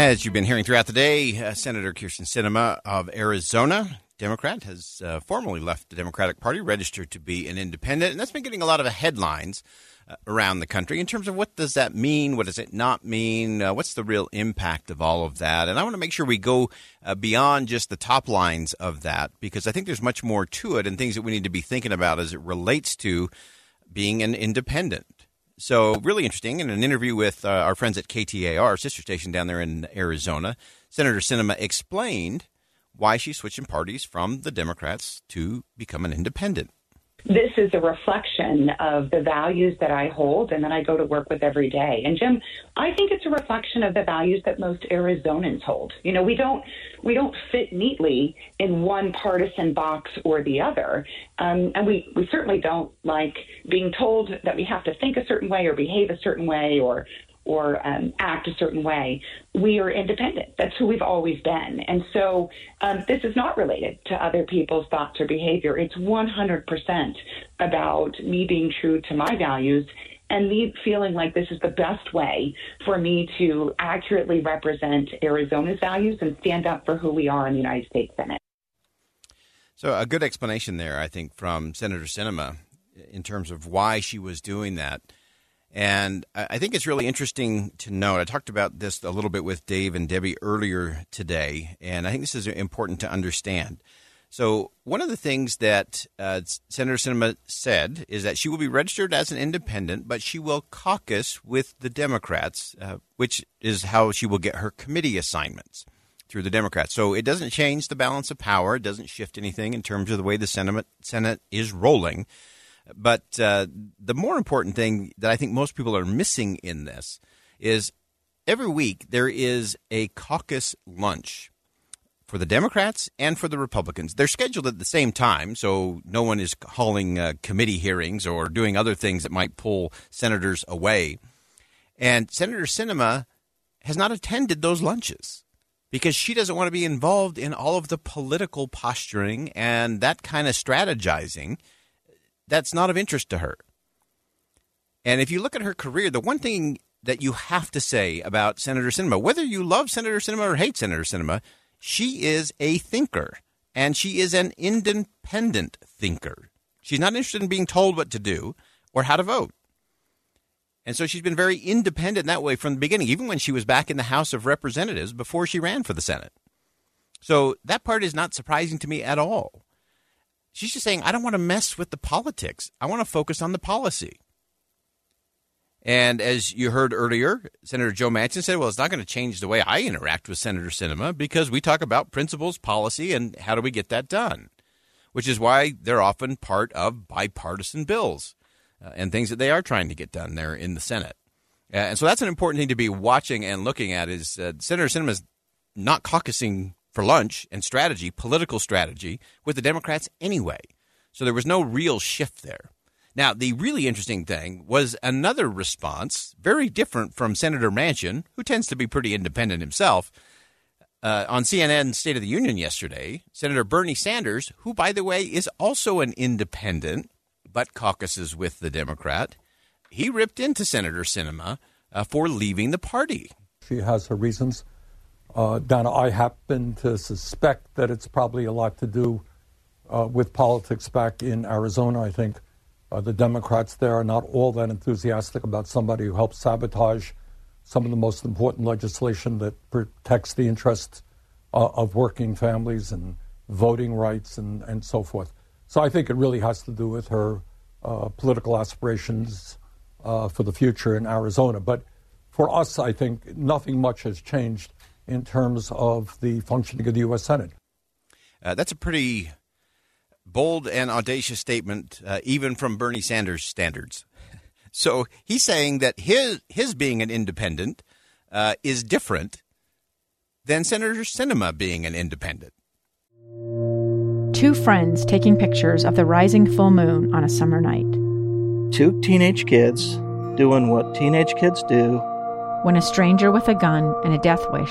As you've been hearing throughout the day, uh, Senator Kyrsten Sinema of Arizona, Democrat, has uh, formally left the Democratic Party, registered to be an independent, and that's been getting a lot of headlines uh, around the country. In terms of what does that mean, what does it not mean, uh, what's the real impact of all of that, and I want to make sure we go uh, beyond just the top lines of that because I think there's much more to it and things that we need to be thinking about as it relates to being an independent. So, really interesting. In an interview with uh, our friends at KTAR, sister station down there in Arizona, Senator Sinema explained why she's switching parties from the Democrats to become an independent. This is a reflection of the values that I hold and that I go to work with every day. And Jim, I think it's a reflection of the values that most Arizonans hold. You know, we don't we don't fit neatly in one partisan box or the other, um, and we we certainly don't like being told that we have to think a certain way or behave a certain way or or um, act a certain way. We are independent. That's who we've always been. And so um, this is not related to other people's thoughts or behavior. It's 100% about me being true to my values and me feeling like this is the best way for me to accurately represent Arizona's values and stand up for who we are in the United States Senate. So, a good explanation there, I think, from Senator Sinema in terms of why she was doing that. And I think it's really interesting to note. I talked about this a little bit with Dave and Debbie earlier today, and I think this is important to understand. So, one of the things that uh, Senator Sinema said is that she will be registered as an independent, but she will caucus with the Democrats, uh, which is how she will get her committee assignments through the Democrats. So, it doesn't change the balance of power, it doesn't shift anything in terms of the way the Senate, Senate is rolling. But uh, the more important thing that I think most people are missing in this is every week there is a caucus lunch for the Democrats and for the Republicans. They're scheduled at the same time, so no one is calling uh, committee hearings or doing other things that might pull senators away. And Senator Sinema has not attended those lunches because she doesn't want to be involved in all of the political posturing and that kind of strategizing that's not of interest to her. And if you look at her career, the one thing that you have to say about Senator Sinema, whether you love Senator Sinema or hate Senator Sinema, she is a thinker and she is an independent thinker. She's not interested in being told what to do or how to vote. And so she's been very independent that way from the beginning, even when she was back in the House of Representatives before she ran for the Senate. So that part is not surprising to me at all. She's just saying, I don't want to mess with the politics. I want to focus on the policy. And as you heard earlier, Senator Joe Manchin said, well, it's not going to change the way I interact with Senator Sinema because we talk about principles, policy, and how do we get that done, which is why they're often part of bipartisan bills uh, and things that they are trying to get done there in the Senate. Uh, and so that's an important thing to be watching and looking at is uh, Senator Sinema is not caucusing for lunch and strategy, political strategy, with the Democrats anyway. So there was no real shift there. Now, the really interesting thing was another response, very different from Senator Manchin, who tends to be pretty independent himself. Uh, on CNN State of the Union yesterday, Senator Bernie Sanders, who, by the way, is also an independent but caucuses with the Democrat, he ripped into Senator Sinema uh, for leaving the party. She has her reasons. Uh, Donna, I happen to suspect that it's probably a lot to do uh, with politics back in Arizona. I think uh, the Democrats there are not all that enthusiastic about somebody who helps sabotage some of the most important legislation that protects the interests uh, of working families and voting rights and, and so forth. So I think it really has to do with her uh, political aspirations uh, for the future in Arizona. But for us, I think nothing much has changed in terms of the functioning of the U.S. Senate. Uh, that's a pretty bold and audacious statement, uh, even from Bernie Sanders standards. So he's saying that his his being an independent uh, is different than Senator Sinema being an independent. Two friends taking pictures of the rising full moon on a summer night. Two teenage kids doing what teenage kids do. When a stranger with a gun and a death wish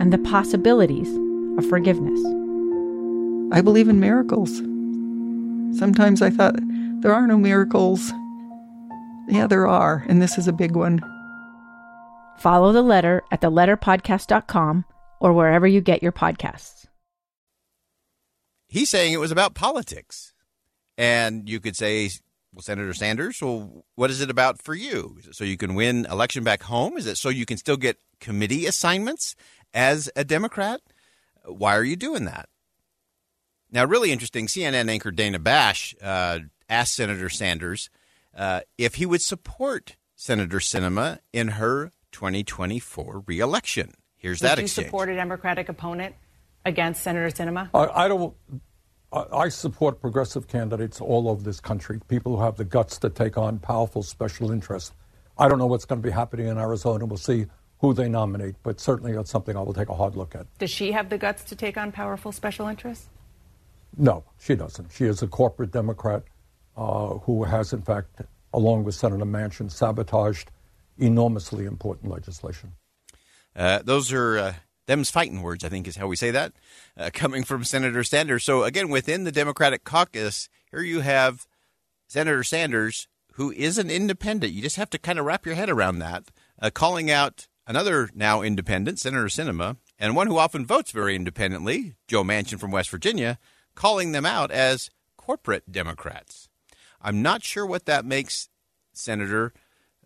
and the possibilities of forgiveness. I believe in miracles. Sometimes I thought there are no miracles. Yeah, there are, and this is a big one. Follow the letter at theletterpodcast.com or wherever you get your podcasts. He's saying it was about politics. And you could say, well, Senator Sanders, well, what is it about for you? Is it so you can win election back home? Is it so you can still get committee assignments as a Democrat? Why are you doing that? Now, really interesting, CNN anchor Dana Bash uh, asked Senator Sanders uh, if he would support Senator Sinema in her 2024 reelection. Here's would that you support a Democratic opponent against Senator Sinema? I, I don't. I, I support progressive candidates all over this country, people who have the guts to take on powerful special interests. I don't know what's going to be happening in Arizona. We'll see who they nominate, but certainly that's something I will take a hard look at. Does she have the guts to take on powerful special interests? No, she doesn't. She is a corporate Democrat uh, who has, in fact, along with Senator Manchin, sabotaged enormously important legislation. Uh, those are uh, them's fighting words, I think is how we say that, uh, coming from Senator Sanders. So, again, within the Democratic caucus, here you have Senator Sanders, who is an independent. You just have to kind of wrap your head around that, uh, calling out another now independent, Senator Sinema, and one who often votes very independently, Joe Manchin from West Virginia, calling them out as corporate Democrats. I'm not sure what that makes Senator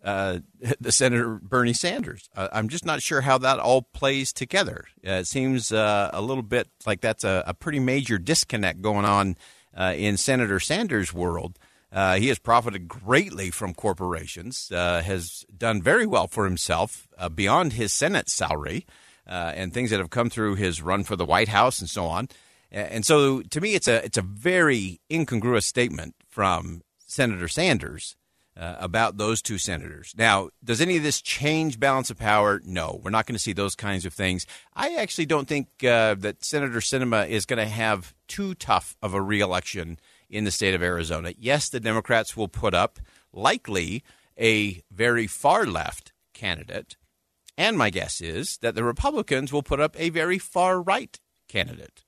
uh, the Senator Bernie Sanders. Uh, I'm just not sure how that all plays together. Uh, it seems uh, a little bit like that's a, a, pretty major disconnect going on uh, in Senator Sanders' world. Uh, he has profited greatly from corporations, has done very well for himself beyond his Senate salary, and things that have come through his run for the White House and so on. And so, to me, it's a it's a very incongruous statement from Senator Sanders uh, about those two senators. Now, does any of this change balance of power? No, we're not going to see those kinds of things. I actually don't think uh, that Senator Sinema is going to have too tough of a reelection in the state of Arizona. Yes, the Democrats will put up likely a very far left candidate. And my guess is that the Republicans will put up a very far right candidate.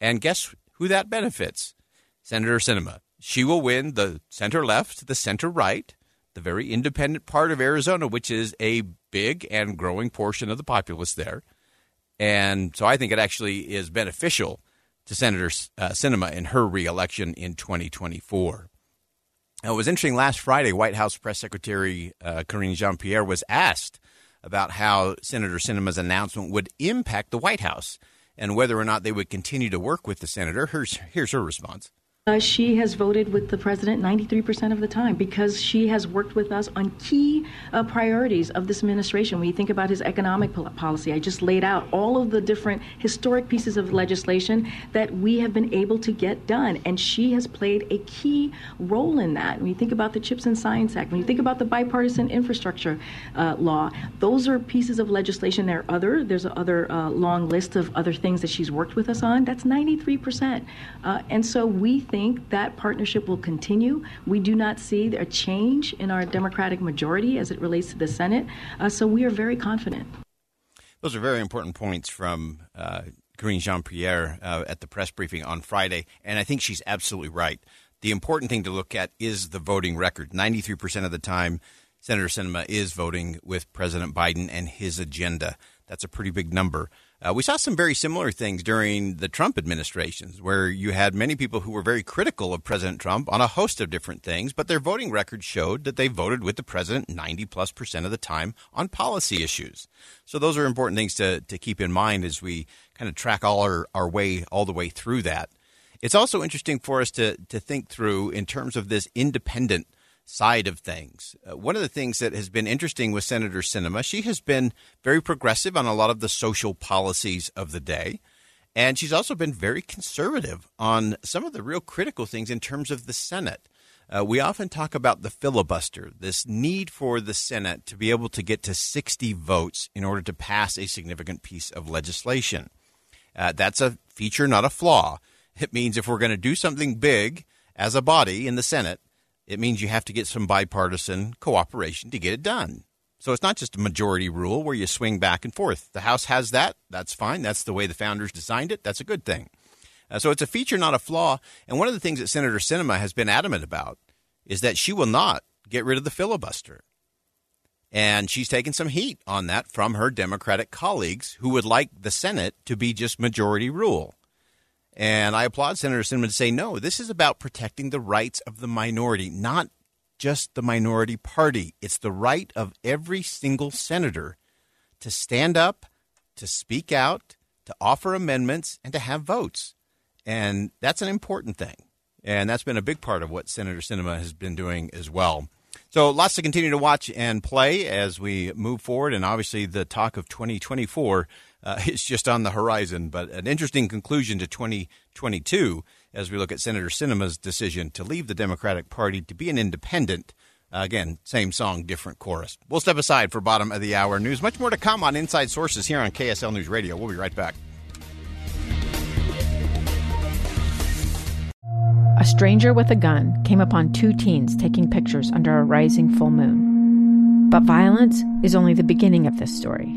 And guess who that benefits? Senator Sinema. She will win the center left, the center right, the very independent part of Arizona, which is a big and growing portion of the populace there. And so I think it actually is beneficial to Senator uh, in her reelection in 2024. Now, it was interesting. Last Friday, White House Press Secretary uh, Karine Jean Pierre was asked about how Senator Sinema's announcement would impact the White House and whether or not they would continue to work with the senator. Here's, here's her response. Uh, she has voted with the president 93% of the time because she has worked with us on key uh, priorities of this administration. When you think about his economic policy, I just laid out all of the different historic pieces of legislation that we have been able to get done, and she has played a key role in that. When you think about the Chips and Science Act, when you think about the bipartisan infrastructure uh, law, those are pieces of legislation. There are other. There's another uh, long list of other things that she's worked with us on. That's 93%, uh, and so we think think that partnership will continue. We do not see a change in our Democratic majority as it relates to the Senate, uh, so we are very confident. Those are very important points from uh, Karine Jean Pierre uh, at the press briefing on Friday, and I think she's absolutely right. The important thing to look at is the voting record. 93% of the time, Senator Sinema is voting with President Biden and his agenda. That's a pretty big number. Uh, we saw some very similar things during the Trump administrations, where you had many people who were very critical of President Trump on a host of different things, but their voting record showed that they voted with the president 90 plus percent of the time on policy issues. So those are important things to, to keep in mind as we kind of track all our, our way all the way through that. It's also interesting for us to, to think through in terms of this independent side of things. Uh, one of the things that has been interesting with Senator Sinema, she has been very progressive on a lot of the social policies of the day. And she's also been very conservative on some of the real critical things in terms of the Senate. Uh, we often talk about the filibuster, this need for the Senate to be able to get to 60 votes in order to pass a significant piece of legislation. Uh, that's a feature, not a flaw. It means if we're going to do something big as a body in the Senate, it means you have to get some bipartisan cooperation to get it done. So it's not just a majority rule where you swing back and forth. The House has that. That's fine. That's the way the founders designed it. That's a good thing. Uh, so it's a feature, not a flaw. And one of the things that Senator Sinema has been adamant about is that she will not get rid of the filibuster. And she's taken some heat on that from her Democratic colleagues who would like the Senate to be just majority rule. And I applaud Senator Sinema to say, no, this is about protecting the rights of the minority, not just the minority party. It's the right of every single senator to stand up, to speak out, to offer amendments, and to have votes. And that's an important thing. And that's been a big part of what Senator Sinema has been doing as well. So lots to continue to watch and play as we move forward. And obviously, the talk of 2024 uh, just on the horizon. But an interesting conclusion to 2022 as we look at Senator Sinema's decision to leave the Democratic Party to be an independent. Uh, again, same song, different chorus. We'll step aside for bottom of the hour news. Much more to come on Inside Sources here on KSL News Radio. We'll be right back. A stranger with a gun came upon two teens taking pictures under a rising full moon. But violence is only the beginning of this story.